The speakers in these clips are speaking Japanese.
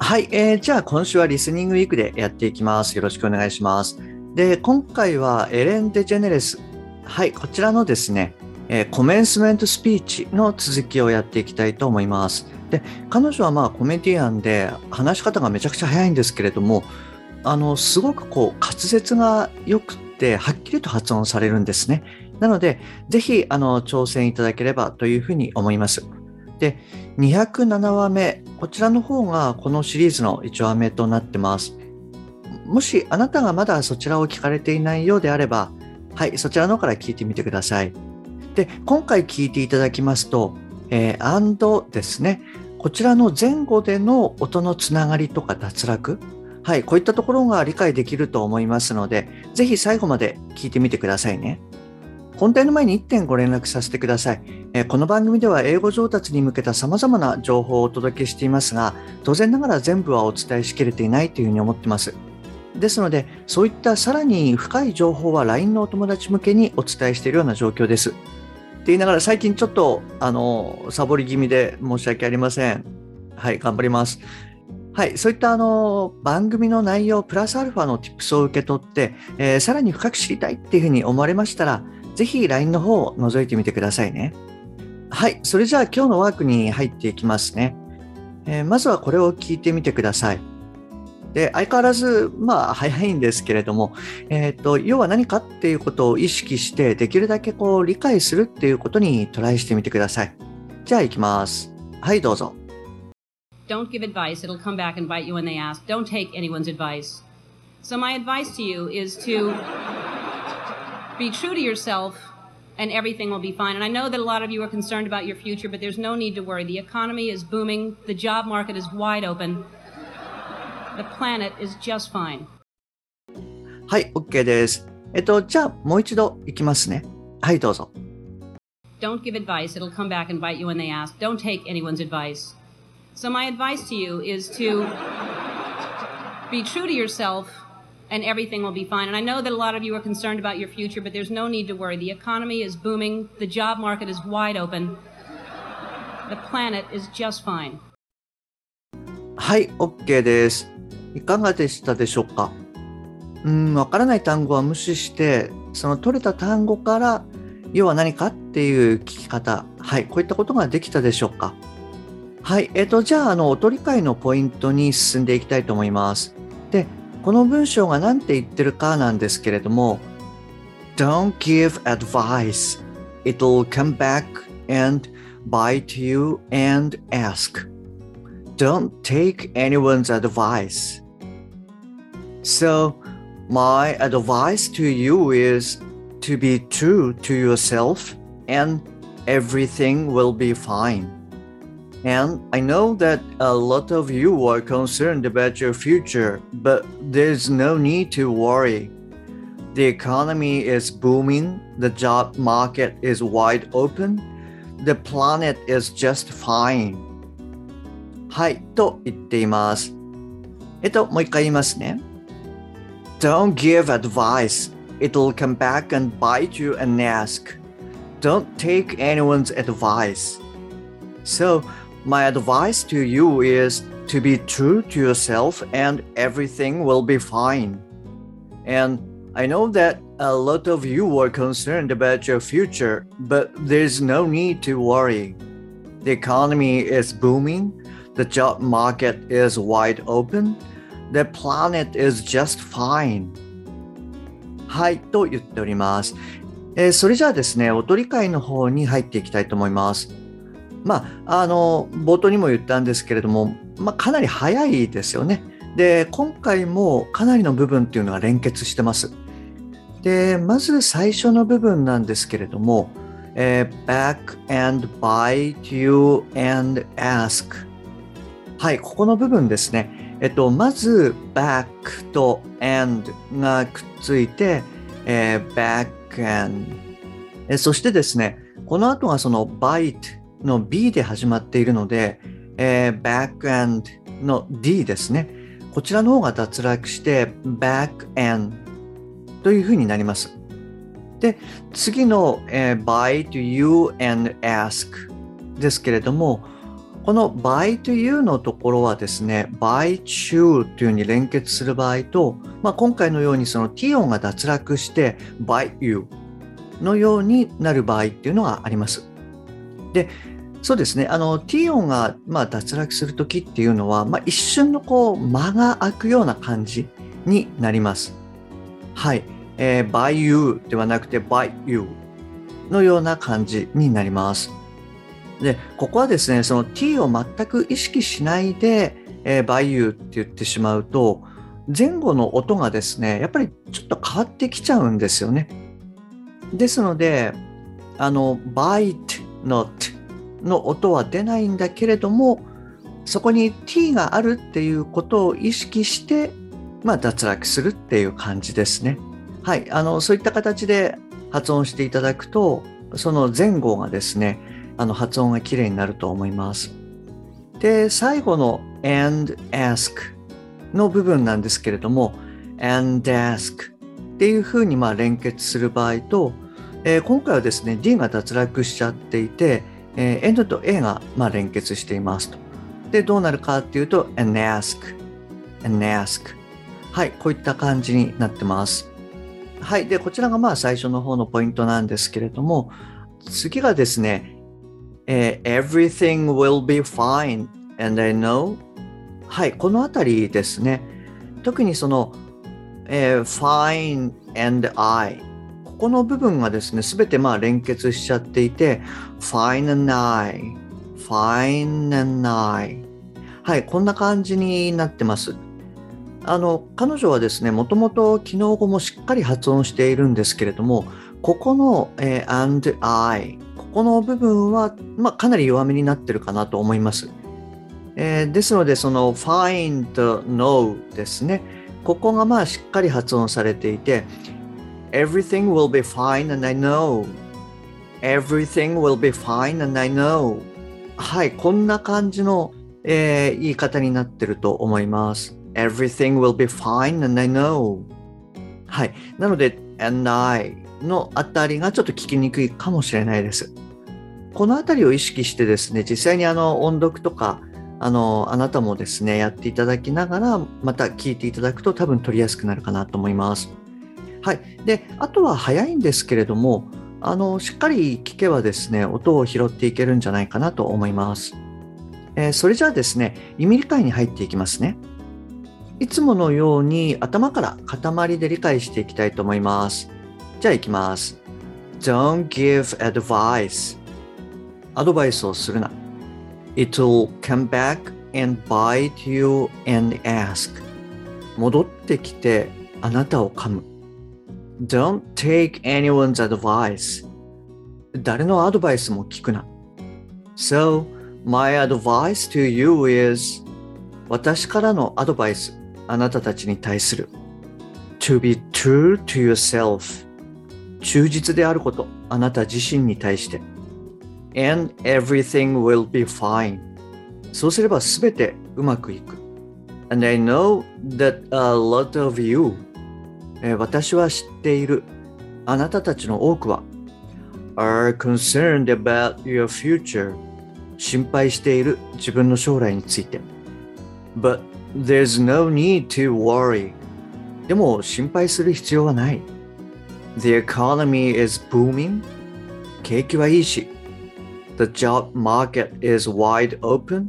はい、えー、じゃあ今週はリスニングウィークでやっていきますよろしくお願いしますで、今回はエレン・デジェネレス。はい、こちらのですね、えー、コメンスメントスピーチの続きをやっていきたいと思います。で、彼女はまあコメディアンで話し方がめちゃくちゃ早いんですけれども、あの、すごくこう滑舌が良くて、はっきりと発音されるんですね。なので、ぜひ、あの、挑戦いただければというふうに思います。で、207話目、こちらの方がこのシリーズの1話目となってます。もしあなたがまだそちらを聞かれていないようであれば、はい、そちらの方から聞いてみてください。で、今回聞いていただきますと、えー、アンドですね。こちらの前後での音のつながりとか脱落。はい、こういったところが理解できると思いますので、ぜひ最後まで聞いてみてくださいね。本題の前に1点ご連絡させてください。え、この番組では英語上達に向けた様々な情報をお届けしていますが、当然ながら全部はお伝えしきれていないというふうに思ってます。ですので、そういったさらに深い情報は LINE のお友達向けにお伝えしているような状況です。って言いながら最近ちょっと、あの、サボり気味で申し訳ありません。はい、頑張ります。はい、そういったあの番組の内容プラスアルファの Tips を受け取って、えー、さらに深く知りたいっていうふうに思われましたら、ぜひ LINE の方を覗いてみてくださいね。はい、それじゃあ今日のワークに入っていきますね。えー、まずはこれを聞いてみてください。で、相変わらず、まあ、早いんですけれども、えっ、ー、と、要は何かっていうことを意識して、できるだけこう、理解するっていうことにトライしてみてください。じゃあ、行きます。はい、どうぞ。Don't give advice. It'll come back and bite you when they ask. Don't take anyone's advice. So my advice to you is to be true to yourself and everything will be fine. And I know that a lot of you are concerned about your future, but there's no need to worry. The economy is booming. The job market is wide open. The planet is just fine. はい、OK です。えっと、じゃあ、もう一度いきますね。はい、どうぞ。Don't give advice. It'll come back and bite you when they ask. Don't take anyone's advice. So my advice to you is to be true to yourself and everything will be fine. And I know that a lot of you are concerned about your future, but there's no need to worry. The economy is booming. The job market is wide open. The planet is just fine. はい、OK です。いかがでしたでしょうかうん、わからない単語は無視して、その取れた単語から、要は何かっていう聞き方、はい、こういったことができたでしょうかはい、えっ、ー、と、じゃあ、あの、音理解のポイントに進んでいきたいと思います。で、この文章が何て言ってるかなんですけれども、Don't give advice. It'll come back and bite you and ask. don't take anyone's advice. So, my advice to you is to be true to yourself and everything will be fine. And I know that a lot of you are concerned about your future, but there's no need to worry. The economy is booming, the job market is wide open, the planet is just fine. はい、と言っています。えっと、もう一回言いますね。Don't give advice. It'll come back and bite you and ask. Don't take anyone's advice. So, my advice to you is to be true to yourself and everything will be fine. And I know that a lot of you are concerned about your future, but there's no need to worry. The economy is booming The job market is wide open. The planet is just fine. はい、と言っております。えー、それじゃあですね、音理解の方に入っていきたいと思います。 まあ、あの、冒頭にも言ったんですけれども、まあ、かなり早いですよね。で、今回もかなりの部分っていうのが連結してます。で、まず最初の部分なんですけれども、えー、back and bite you and ask はい、ここの部分ですね。えっと、まず back と and がくっついて、えー、back and えそしてですね、この後がその bite の B で始まっているので、えー、back and の D ですね。こちらの方が脱落して back and というふうになります。で、次の、えー、bite you and ask ですけれども、この by to you のところはですね、by to というふうに連結する場合と、まあ、今回のようにその t 音が脱落して by you のようになる場合っていうのがあります。で、そうですね、あの t 音がまあ脱落するときっていうのは、まあ、一瞬のこう間が空くような感じになります。はい。えー、by you ではなくて by you のような感じになります。で、ここはですね、その t を全く意識しないで、えー、バイユーって言ってしまうと、前後の音がですね、やっぱりちょっと変わってきちゃうんですよね。ですので、あの、bite, not の音は出ないんだけれども、そこに t があるっていうことを意識して、まあ、脱落するっていう感じですね。はい。あの、そういった形で発音していただくと、その前後がですね、あの発音がきれいになると思います。で、最後の and ask の部分なんですけれども、and ask っていうふうにま連結する場合と、えー、今回はですね、D が脱落しちゃっていて、えー、N と A がまあ連結していますと。で、どうなるかっていうと、An ask An ask。はい、こういった感じになってます。はい、で、こちらがまあ最初の方のポイントなんですけれども、次がですね、えー、everything will be fine and I know はい、このあたりですね。特にその、えー、fine and I ここの部分がですね、すべてまあ連結しちゃっていて fine and I fine and I はい、こんな感じになってます。あの、彼女はですね、もともと昨日語もしっかり発音しているんですけれども、ここの、えー、and I ここの部分は、まあ、かなり弱めになってるかなと思います。えー、ですので、その find, know ですね。ここがまあしっかり発音されていて、everything will be fine and I know. everything will be fine and I know. はい、こんな感じの、えー、言い方になってると思います。everything will be fine and I know. はい。なので、and I のあたりがちょっと聞きにくいかもしれないです。このあたりを意識してですね、実際にあの音読とか、あの、あなたもですね、やっていただきながら、また聞いていただくと多分取りやすくなるかなと思います。はい。で、あとは早いんですけれども、あの、しっかり聞けばですね、音を拾っていけるんじゃないかなと思います。えー、それじゃあですね、意味理解に入っていきますね。いつものように頭から塊で理解していきたいと思います。じゃあ行きます。Don't give advice. アドバイスをするな。It will come back and bite you and ask. 戻ってきてあなたを噛む。Don't take anyone's advice. 誰のアドバイスも聞くな。So, my advice to you is 私からのアドバイス、あなたたちに対する。To be true to yourself. 忠実であること、あなた自身に対して。And everything will be fine. そうすればすべてうまくいく。And I know that a lot of you えー私は知っているあなたたちの多くは are concerned about your future 心配している自分の将来について But there's no need to worry でも心配する必要はない The economy is booming. 景気はいいし。The job market is wide open.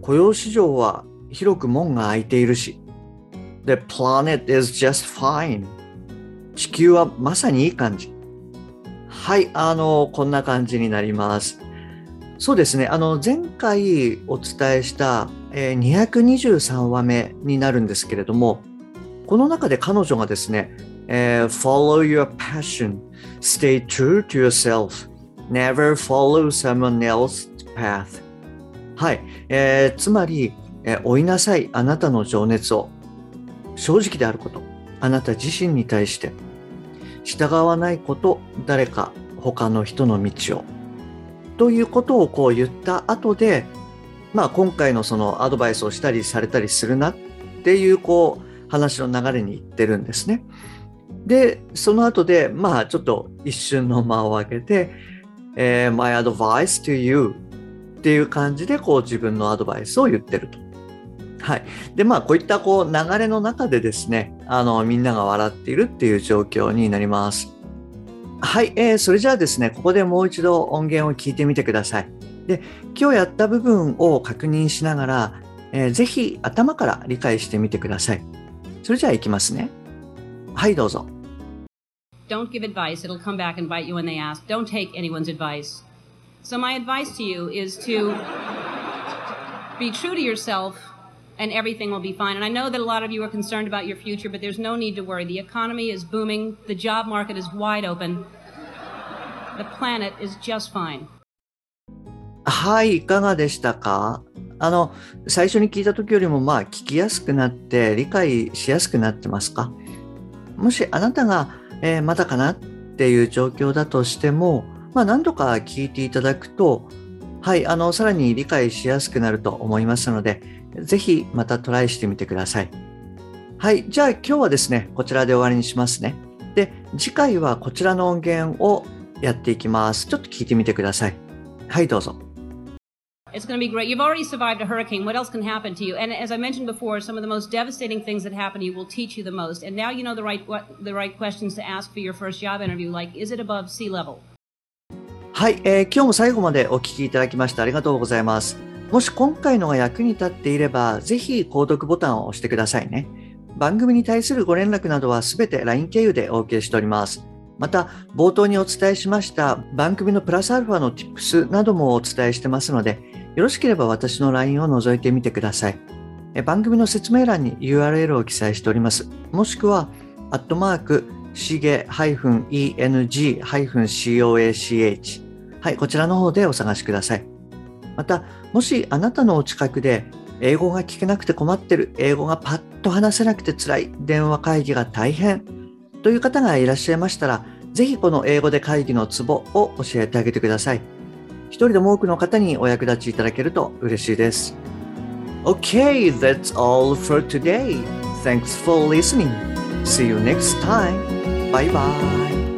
雇用市場は広く門が開いているし。The planet is just fine. 地球はまさにいい感じ。はい、あの、こんな感じになります。そうですね、あの、前回お伝えした、えー、223話目になるんですけれども、この中で彼女がですね、えー、follow your passion, stay true to yourself, never follow someone else's path. はい、えー、つまり、えー、追いなさい、あなたの情熱を。正直であることあなた自身に対して従わないこと誰か他の人の道をということをこう言った後でまあ今回のそのアドバイスをしたりされたりするなっていうこう話の流れにいってるんですね。で、その後でまあちょっと一瞬の間を空けて、えー、My advice to you っていう感じでこう自分のアドバイスを言ってると。はい。で、まあ、こういったこう流れの中でですね、あの、みんなが笑っているっていう状況になります。はい。えー、それじゃあですね、ここでもう一度音源を聞いてみてください。で、今日やった部分を確認しながら、えー、ぜひ頭から理解してみてください。それじゃあ行きますね。はい、どうぞ。Don't give advice. It'll come back and bite you when they ask. Don't take anyone's advice. So my advice to you is to be true to yourself and everything will be fine. And I know that a lot of you are concerned about your future, but there's no need to worry. The economy is booming, the job market is wide open, the planet is just fine. はい、いかがでしたかあの、最初に聞いた時よりも、まあ、聞きやすくなって、理解しやすくなってますかもしあなたが、えー、まだかなっていう状況だとしても、まあ、何度か聞いていただくと、はい、あの、さらに理解しやすくなると思いますので、ぜひまたトライしてみてください。はい。じゃあ今日はですね、こちらで終わりにしますね。で、次回はこちらの音源をやっていきます。ちょっと聞いてみてください。はい、どうぞ。It's going to be great. You've already survived a hurricane. What else can happen to you? And as I mentioned before, some of the most devastating things that happen to you will teach you the most. And now you know the right what, the right questions to ask for your first job interview. Like, is it above sea level? はい、えー、今日も最後までお聞きいただきましてありがとうございます。もし今回のが役に立っていれば、ぜひ購読ボタンを押してくださいね。番組に対するご連絡などはすべて LINE 経由でお受けしております。また、冒頭にお伝えしました番組のプラスアルファの Tips などもお伝えしてますので、よろしければ私の LINE を覗いてみてください。番組の説明欄に URL を記載しております。もしくは、アットマーク、しげ -eng-coach はい、こちらの方でお探しください。また、もしあなたのお近くで英語が聞けなくて困ってる、英語がパッと話せなくて辛い、電話会議が大変という方がいらっしゃいましたら、ぜひこの英語で会議のツボを教えてあげてください。一人でも多くの方にお役立ちいただけると嬉しいです。Okay, that's all for today. Thanks for listening. See you next time. Bye bye.